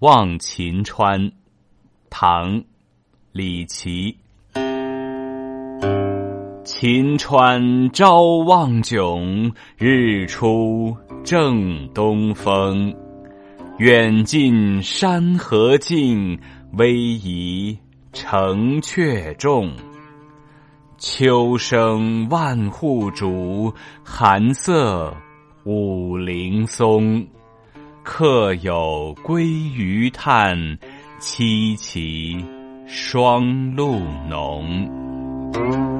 望秦川，唐·李颀。秦川朝望迥，日出正东风。远近山河静，逶迤城阙众。秋声万户渚，寒色五陵松。客有归余叹，凄凄霜露浓。